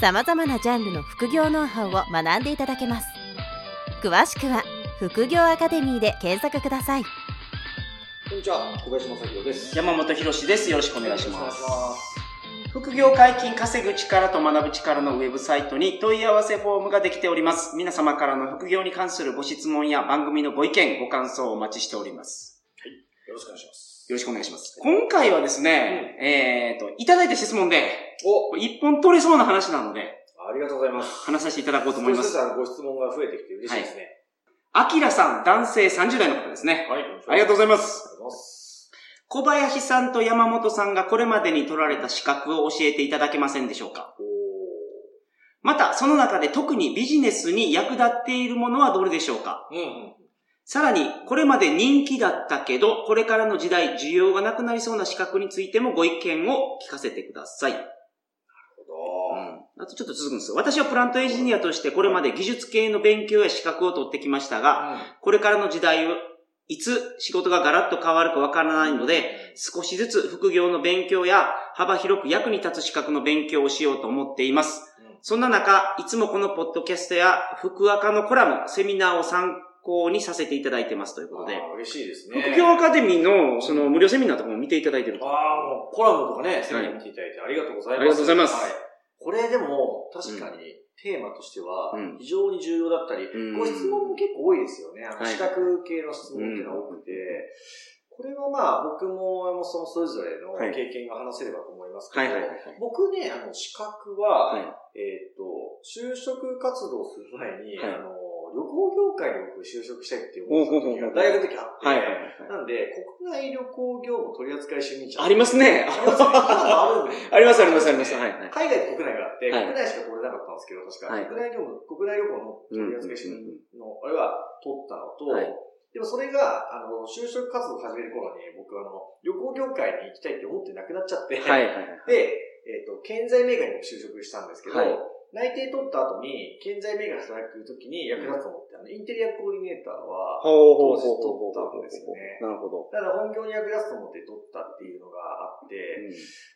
さまざまなジャンルの副業ノウハウを学んでいただけます詳しくは「副業アカデミー」で検索くださいこんにちは、小林正宏です。山本博史です。よろしくお願いします。よろしくお願いします。副業解禁稼ぐ力と学ぶ力のウェブサイトに問い合わせフォームができております。皆様からの副業に関するご質問や番組のご意見、ご感想をお待ちしております。よろしくお願いします。よろしくお願いします。今回はですね、えっと、いただいた質問で、お一本取れそうな話なので、ありがとうございます。話させていただこうと思います。少しご質問が増えてきて嬉しいですね。あきらさん、男性30代の方ですね。はい。ありがとうございます。ありがとうございます。小林さんと山本さんがこれまでに取られた資格を教えていただけませんでしょうか？おまた、その中で特にビジネスに役立っているものはどれでしょうか？ー。うんうん。さらに、これまで人気だったけど、これからの時代、需要がなくなりそうな資格についてもご意見を聞かせてください。なるほあとちょっと続くんですよ。私はプラントエンジニアとしてこれまで技術系の勉強や資格を取ってきましたが、ど。これからの時代を、いつ仕事がガラッと変わるかわからないので、少しずつ副業の勉強や幅広く役に立つ資格の勉強をしようと思っています。うんそんな中、いつもこのポッドキャストや福赤のコラム、セミナーを参考にさせていただいてますということで、嬉しいですね。副業アカデミーのその無料セミナーとかも見ていただいてると。ああ、もうコラムとかね、セミナー見ていただいてありがとうございます。ありがとうございますはい。これでも、確かに、テーマとしてはうん、非常に重要だったり、うんご質問も結構多いですよね。あのはい資格系の質問っていうのが多くて、これはまあ、僕も山本さんもそれぞれのはい経験が話せればと思いますけど。僕ね、あの、資格は、はい。えっ、と、就職活動する前に、はいあの、旅行業界に僕就職したいって思った時が大学の時あって、はいはいはい。なんで、国内旅行業務取扱主任者。ありますね。ありますね。ありますありますありますはいはい海外と国内があって、はい国内しか取れなかったんですけど、確か。はい国内業務、国内旅行の取扱主任の、あれは取ったのと、はいでもそれが、あの、就職活動を始める頃に、僕あの、旅行業界に行きたいって思ってなくなっちゃって、はいはいはい。で、えっ、と、建材メーカーにも就職したんですけど、はい内定取った後に、建材メーカーで働く時に役立つと思って、あの、インテリアコーディネーターは、当時取ったんですよねなるほど。ただ本業に役立つと思って取ったっていうのがあって、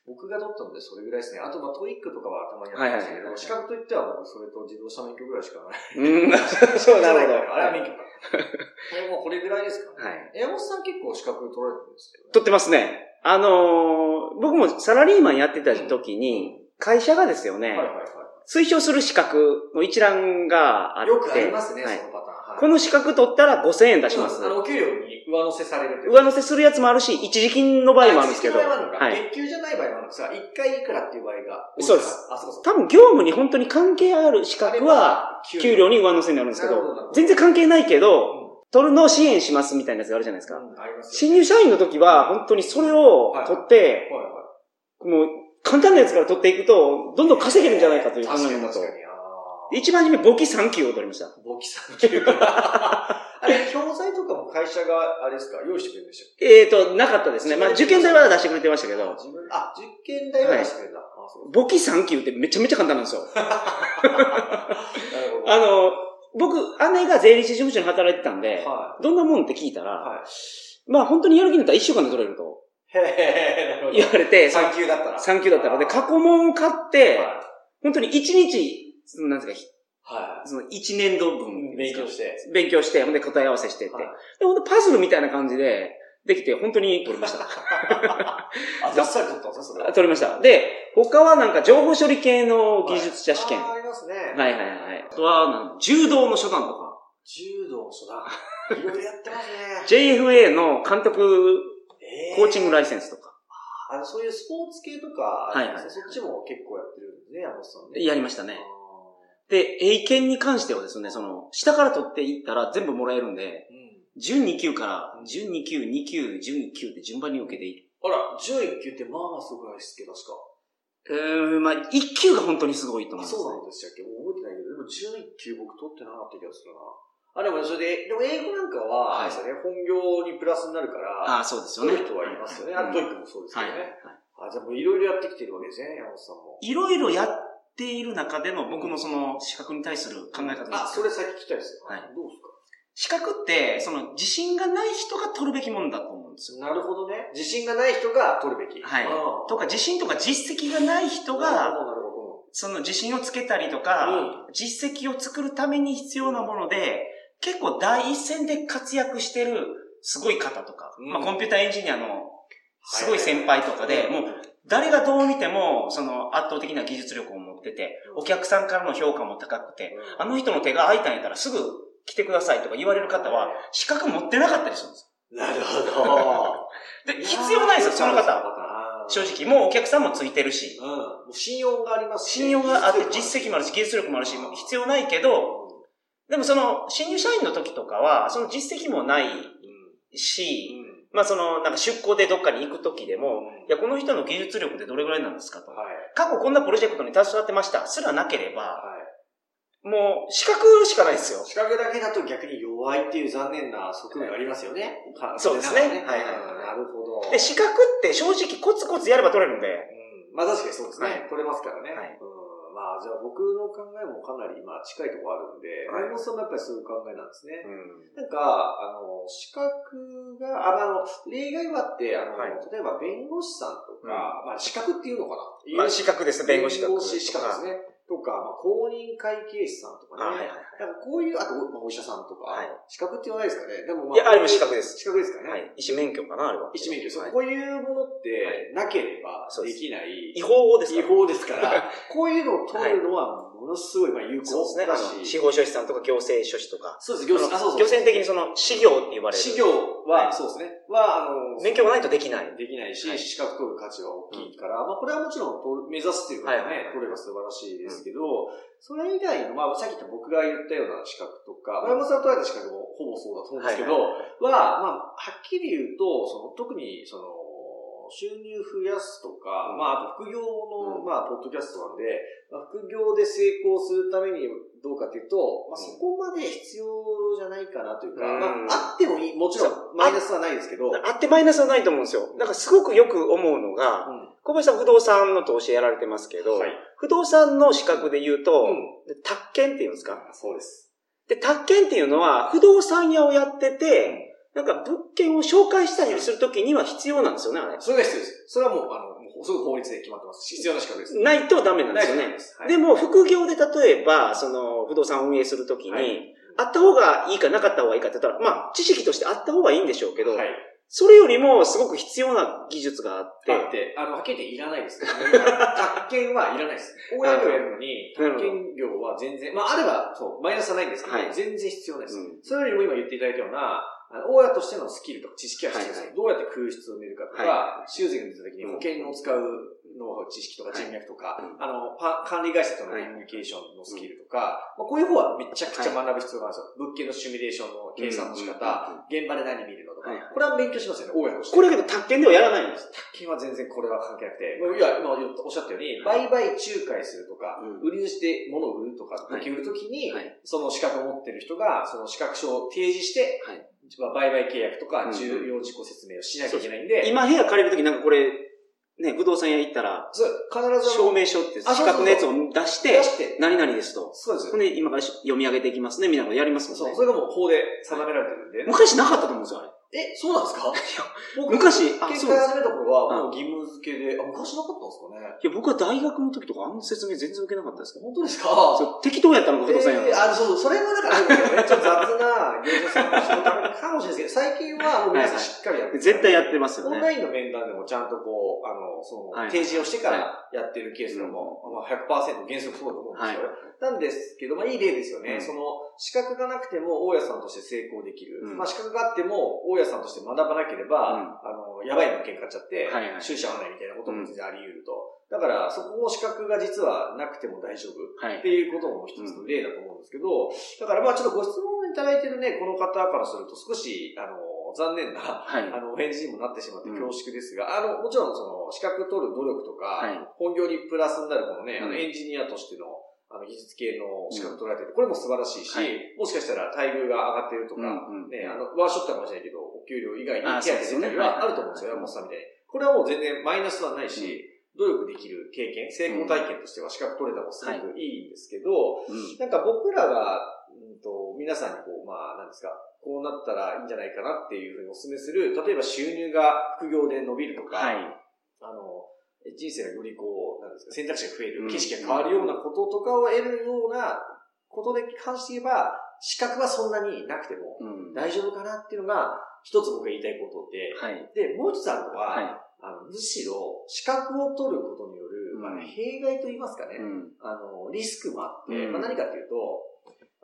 僕が取ったのでそれぐらいですね。あと、まあ、 TOEIC とかはたまにあったんですけど、資格といっては僕それと自動車免許ぐらいしかない。うん。そう、なるほど。あれは免許か。これもうこれぐらいですかね。はい。山本さん結構資格取られてるんですよね。取ってますね。あのー僕もサラリーマンやってた時に、会社がですよね、はいはいは推奨する資格の一覧があっい。て、よくありますね、はいそのパターン。はいこの資格取ったら5000円出しますあ。の、お給料に上乗せされる上乗せするやつもあるし、一時金の場合もあるんですけど、あ月給じゃない場合もあるんですが、1回いくらっていう場合がそうです。あ、そうかそう多分業務に本当に関係ある資格は、給料に上乗せになるんですけど、全然関係ないけうど、取るのを支援しますみたいなやつがあるじゃないですか。んうんありますよ新入社員の時は、本当にそれを取って。もう、簡単なやつから取っていくと、どんどん稼げるんじゃないかという考えのもと一番初め、簿記3級を取りました。簿記さんっていうか。あれ、教材とかも会社が、あれですか、用意してくれるんでしょえーと、なかったですね。まあ、受験代は出してくれてましたけど、あ、実験代は出してくれた。簿記3級ってめちゃめちゃ簡単なんですよ。あの、僕、姉が税理士事務所に働いてたんで、はどんなもんって聞いたら、はい。まあ本当にやる気になったら1週間で取れると。言われて、3級だったら。3級だったので、過去問を買って、は本当に1日、そのなんですか、い。はその1年度分い。勉強して。勉強して、ほんで答え合わせしてって。はいで、ほんとパズルみたいな感じで、できて、本当に取りました。あ、ざっさり取ったんですね、それは？取りました。で、他はなんか情報処理系の技術者試験。はあーありますね。いはいはいはい。あとはなん、柔道の初段とか、柔道もそうだ。いろいろやってますね。JFA の監督えコーチングライセンスとか、あの、そういうスポーツ系とか、はいはいそっちも結構やってるんですね、山本さんね。やりましたね。で、英検に関してはですね、その、下から取っていったら全部もらえるんで、うん。準2級から、準2級、2級、準1級って順番に受けていい。あら、順位級ってまあまあすごいですけど、確か。えー、まあ、一級が本当にすごいと思あ、うんです、そうなんでしたっけ？もう覚えてないけど、でも11級僕取ってなかった気がするな。あ、でもそれで、でも英語なんかは、はいね、本業にプラスになるから、ああ、そうですよね。そういう人はいますよね。あうん TOEIC もそうですけはい。どね。あ、じゃあもういろいろやってきてるわけですね、山本さんも。いろいろやっている中での僕のその資格に対する考え方あ、それ先聞きたいですよ。はいどうですか？資格って、その自信がない人が取るべきものだと思うんですよ。なるほどね。自信がない人が取るべき。はいとか自信とか実績がない人が、なるほど、なるほその自信をつけたりとか、実績を作るために必要なもので、結構第一線で活躍してるすごい方とか、うん。まあコンピューターエンジニアのすごい先輩とかで、もう誰がどう見ても、その圧倒的な技術力を持ってて、お客さんからの評価も高くて、あの人の手が空いたんやったらすぐ来てくださいとか言われる方は、資格持ってなかったりするんですなるほど。よ。で、必要ないですよ、その方。は。正直、もうお客さんもついてるし、うん。信用がありますし信用があって、実績もあるし、技術力もあるし、必要ないけど、でもその、新入社員の時とかは、その実績もないし、まあその、なんか出向でどっかに行く時でも、いや、この人の技術力ってどれぐらいなんですかと。はい。過去こんなプロジェクトに携わってました。すらなければ、はい。もう、資格しかないですよ。資格だけだと逆に弱いっていう残念な側面がありますよね。か そうですねはいはいうんなるほど。で、資格って正直コツコツやれば取れるんで、うん。まあ確かにそうですね。はい取れますからね。はいじゃあ僕の考えもかなりまあ近いところあるんで、はい山本さんもやっぱりそういう考えなんですね。うんなんか、あの、資格が、あ、まあ、あの、例外はあって、あの、はい例えば弁護士さんとか、まあ、資格っていうのかなまあ、資格ですね、弁護士資格。弁護士資格ですね。とか、まあ、公認会計士さんとかね。あはいはいはいなんかこういう、あと、まあ、お医者さんとか、はい資格って言わないですかね。でも、まいやあれも資格です資格ですかね。はい。医師免許かな、あれは。医師免許です、はいこういうものって、なければそうできない。違法ですから。違法ですから、こういうのを取るのは、ものすごい、まあ、有効だの、し。司法書士さんとか行政書士とか。そうです、行政、あ、そうそう。行政的にその、資業って言われる。事業はは、そうですね。は、あの、免許がないとできない。できないし、はい資格取る価値は大きいから、まあこれはもちろん目指すっていうことはね、はい取れば素晴らしいですけど、それ以外の、まあさっき言った僕が言ったような資格とか、うん山本さんとられた資格もほぼそうだと思うんですけど、はいは、まあはっきり言うと、その特にその、収入増やすとか、うん。まああと副業の、うん。まあポッドキャストなんで、まあ、副業で成功するためにどうかっていうと、まあそこまで必要じゃないかなというか、うん。まああってもいい、もちろんマイナスはないですけど、あってマイナスはないと思うんですよ。だからすごくよく思うのが、うん。小林さん不動産の投資やられてますけど、はい。不動産の資格で言うと、うん。宅建っていうんですか？そうです。で、宅建っていうのは不動産屋をやってて、なんか物件を紹介したりするときには必要なんですよね、あれ。それが必要です。それはもう、あの、もうすぐ法律で決まってます。必要な資格です。ないとダメなんですよねな。です。はいでも、副業で例えば、その、不動産を運営するときに、はいあった方がいいかなかった方がいいかって言ったら、まあ、知識としてあった方がいいんでしょうけど、はい。それよりもすごく必要な技術があって、だって、あの、はっきり言っていらないです。宅建はいらないです。大家業やるのに、宅建業は全然、まあ、あれば、そう、マイナスはないんですけど、はい全然必要ないです。うんそれよりも今言っていただいたような、あの大家としてのスキルとか知識は必要です。はいどうやって空室を埋めるかとか、は修繕が出た時に保険を使うノウハウ、知識とかはい。人脈とか、うん。あの、パ管理会社とのコミュニケーションのスキルとか、まあ、こういう方はめちゃくちゃ学ぶ必要があるんですよ。物件のシミュレーションの計算の仕方、現場で何見るのとか、はいはい。これは勉強しますよね、大家として。これけど宅建ではやらないんです。宅建は全然これは関係なくて、もういや、今おっしゃったように、売買仲介するとか、うん。売り主で物を売るとか、はい。物件売るときに、はい。その資格を持ってる人が、その資格証を提示して、はい。まあ売買契約とかうん重要事項説明をしなきゃいけないんで、今部屋借りるときなんかこれ、ね、不動産屋行ったら、そう必ず証明書ってあ資格のやつを出して何々ですと。そうです。で、今から読み上げていきますね、みたいなのやりますもそう、んね。それがもう法で定められてるんで。昔なかったと思うんですよ、あれ。え、そうなんですか？僕、昔あ結そう始めた頃は、もう義務付けで、あ、昔なかったんですかね？いや、僕は大学の時とかあんな説明全然受けなかったですけど。本当ですか？そう適当やったのが不動産屋なんあ、そう、それはだから、ね、ちょっと雑な業者さんの仕事かもしれないですけど、最近はもう皆さんしっかりやってる絶対やってますよね。オンラインの面談でもちゃんとこう、あの、その、はい。提示をしてからやってるケースでも、まあ、100%原則そうだと思うんですよ。なんですけど、まあいい例ですよね。うん。その、資格がなくても大家さんとして成功できる。うん。まあ資格があっても大家さんとして学ばなければ、うんあの、やばい物件買っちゃって、収支合わないみたいなことも全然あり得ると。だから、そこも資格が実はなくても大丈夫。はいって。いうことも一つの例だと思うんですけど、だからまあちょっとご質問いただいてるね、この方からすると少し、あの、残念な、はい。あの、お返事にもなってしまってうん恐縮ですが、あの、もちろんその、資格取る努力とか、はい本業にプラスになるこのね、あの、うんエンジニアとしての、あの、技術系の資格取られてる、これも素晴らしいし、はい。もしかしたら待遇が上がってるとか、うんうんね、あの、ワンショットかもしれないけど、お給料以外にあ手当出たりはあると思うんですよ、山本さんみたいに。これはもう全然マイナスはないし、努力できる経験、成功体験としては資格取れたもすごくいいんですけど、うん。なんか僕らが、うんと、皆さんにこう、まあ、なんですか、こうなったらいいんじゃないかなっていうふうにお勧めする、例えば収入が副業で伸びるとか、はい。あの、人生がよりこう、なんですか、選択肢が増える、うん景色が変わるようなこととかを得るようなことで関して言えば、資格はそんなになくてもうん。大丈夫かなっていうのが、一つ僕が言いたいことで、はい。で、もう一つあるのは、はい。あのむしろ資格を取ることによる、まあ、うん弊害と言いますかね、うん。あの、リスクもあって、うんまあ、何かっていうと、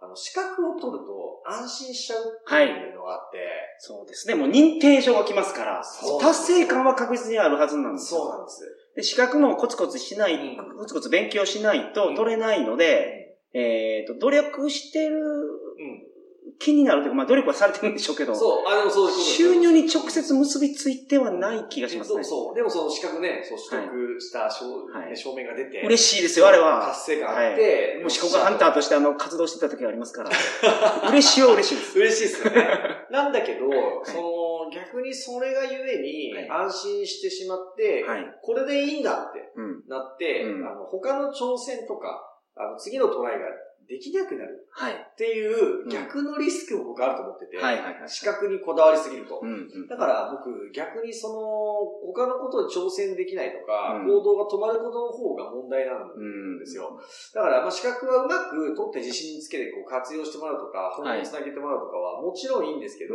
あの、資格を取ると安心しちゃうっていうのがあって、そうですね。もう認定証が来ますから、達成感は確実にあるはずなんですよそうなんです。で、資格もコツコツしない、うんコツコツ勉強しないと取れないので、えっ、と、努力してるうん。気になるというか、まあ努力はされてるんでしょうけど、そう、あ、でもそう収入に直接結びついてはない気がしますね。そうそう。でもその資格ね、そう取得した証,、はい証明が出て、嬉しいですよ、あれは。達成感あって、もう四国ハンターとしてあの活動してた時がありますから。嬉しいは嬉しいです。嬉しいですよね。なんだけど、その、逆にそれがゆえにはい安心してしまって、はい。これでいいんだってうん。なって、うんあの他の挑戦とか、あの次のトライができなくなるはい。っていう逆のリスクも僕あると思ってて、はいはいはい。資格にこだわりすぎると。うんうん。だから僕逆にその他のことに挑戦できないとか、うん行動が止まることの方が問題なんうんですよ。だからまあ資格はうまく取って自信につけてこう活用してもらうとか、本につなげてもらうとかはもちろんいいんですけど、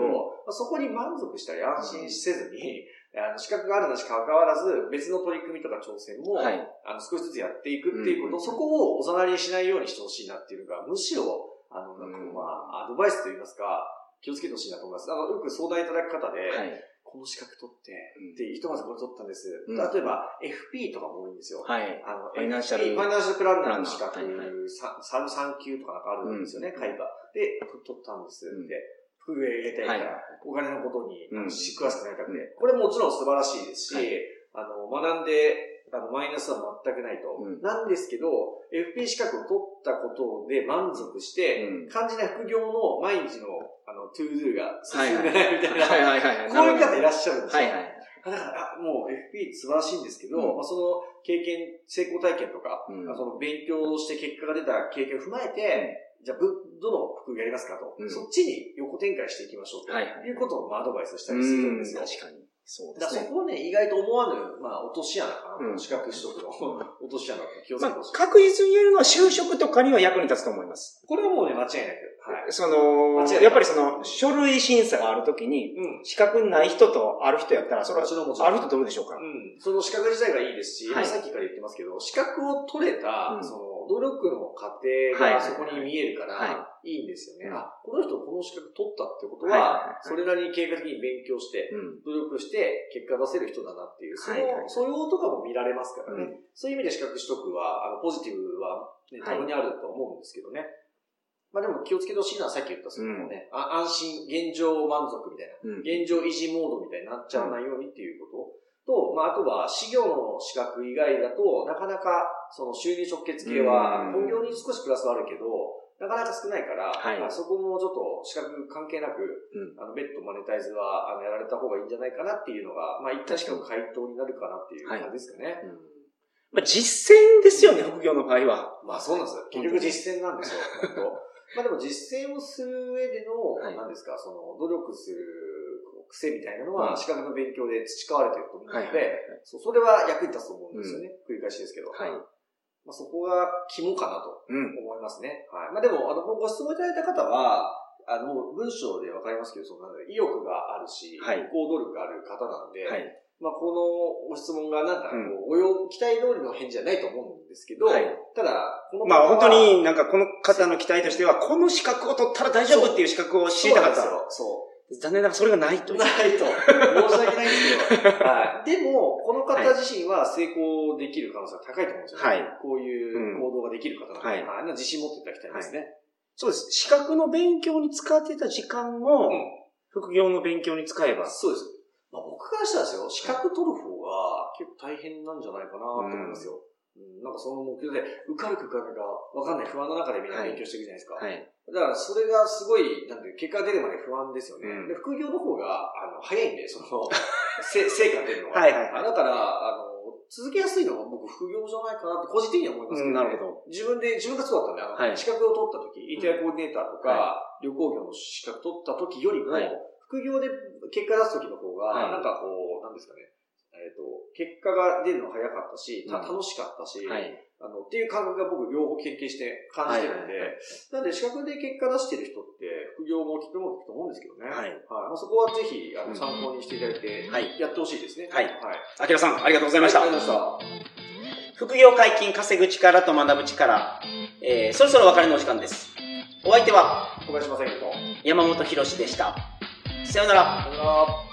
そこに満足したり安心せずに、あの資格があるなしか関わらず別の取り組みとか挑戦も、はい。あの少しずつやっていくっていうこと、うんそこをおざなりにしないようにしてほしいなっていうのが、むしろ、あの、なんかうんまあ、アドバイスといいますか、気をつけてほしいなと思います。あの、よく相談いただく方で、はい。この資格取って、うんで、ひとまずこれ取ったんです。うん例えば、FP とかも多いんですよ。はい。あの、ファイナンシャル FP ファイナンシャルプランナーの資格、はいはい3、3級とかなんかあるんですよね、うん会話。で、取ったんです。うんで、副業入れたいから、はい。お金のことにうん。詳しくなりたくて、うんこれもちろん素晴らしいですし、はい。あの、学んで、あの、マイナスは全くないと。うん。なんですけど、FP 資格を取ったことで満足して、うん。肝心な副業の毎日の、あの、 to do が進んでないみたいな、はい。はいはい。こういう方いらっしゃるんですよ。はいはい。だから、あもう FP 素晴らしいんですけど、うん。まあ、その経験、成功体験とか、うん。その勉強して結果が出た経験を踏まえて、じゃあ、ぶどの副業やりますかと、うんそっちに横展開していきましょうと、はいうことをまあアドバイスしたうりするんん、ですよ。確かに。そうですね。そこはね、意外と思わぬ、まあ、落とし穴かな、うん資格取得の落とし穴って気をつまあけてほしい。、確実に言えるのは就職とかには役に立つと思います。これはもうね、間違いなく。はい。そのやっぱりその、書類審査があるときに、うん。資格ない人とある人やったら、それはある人どうでしょうか？うん。その資格自体がいいですし、はいさっきから言ってますけど、資格を取れた、うんその、努力の過程はいがそこに見えるから、はいいいんですよね。この人この資格取ったってことはそれなりに計画的に勉強して、うん。努力して結果出せる人だなっていう、その素養とかも見られますからね。うんそういう意味で資格取得は、あの、ポジティブは、ね、はいたまにあると思うんですけどね。まあでも気をつけてほしいのはさっき言ったそのね、あ安心、現状満足みたいな。うん。現状維持モードみたいになっちゃわないようにっていうことと、まあ、あとは、事業の資格以外だと、なかなか、その収入直結系は、うん。本業に少しプラスはあるけど、なかなか少ないから、はい。まあそこもちょっと資格関係なく、うん。あの、別途マネタイズは、あの、やられた方がいいんじゃないかなっていうのが、まあ、一旦しかの回答になるかなっていう感じですかね。うん。まあ、実践ですよね、副業の場合は。まあそうなんですよ。結局実践なんですよ、まあでも実践をする上での、はい。何ですか、その、努力する癖みたいなのは、うん。資格の勉強で培われてると思うので、はいはいはいそれは役に立つと思うんですよね。繰り返しですけど。はいまあ、そこが肝かなとうん。思いますね。はい。まあでも、あの、ご質問いただいた方は、あの、文章でわかりますけど、その、意欲があるし、はい行動力がある方なんで、はい。まあ、このご質問がなんかこうんう、ご用、期待通りの返事じゃないと思うんですけど、はいただ、このまあ本当になんかこの方の期待としては、この資格を取ったら大丈夫っていう資格を知りたかった。そう。残念ながらそれがないと。ないと。申し訳ないんですけど。はい。でも、この方自身は成功できる可能性が高いと思うんですよね。はいこういう行動ができる方なんで、はい自信持っていただきたいですね。そうです。資格の勉強に使ってた時間を、うん副業の勉強に使えば。そうです。まあ、僕からしたらですよ、資格取る方が結構大変なんじゃないかなと思いますよ。うん、なんかその目標で、受かるか受かるかわかんない不安の中でみんな勉強していくじゃないですか。はい。だからそれがすごい、なんで、結果が出るまで不安ですよね。うんで副業の方が、あの、早いんで、その、せ成果が出るのは。はいはいはいだから、あの、続けやすいのは僕副業じゃないかなって個人的には思いますけど、ねなるほど。自分で、自分がそうだったんで、あの、はい資格を取った時、インテリアコーディネーターとか、旅行業の資格取った時よりも、はい副業で結果出す時の方が、はいなんかこう、なんですかね、えっ、と、結果が出るの早かったし、たうん楽しかったし、はい。あの、っていう感覚が僕両方経験して感じてるんで、はいはいなんで資格で結果出してる人って、副業もきっとうまくいくと思うんですけどね。はいまあ、そこはぜひ、あの、うん参考にしていただいて、はいやってほしいですね。はいはい。あきらさん、ありがとうございました。ありがとうございました。副業解禁、稼ぐ力と学ぶ力。えー、そろそろお別れのお時間です。お相手は小林正宏と。山本博史でした。さようなら。さよなら。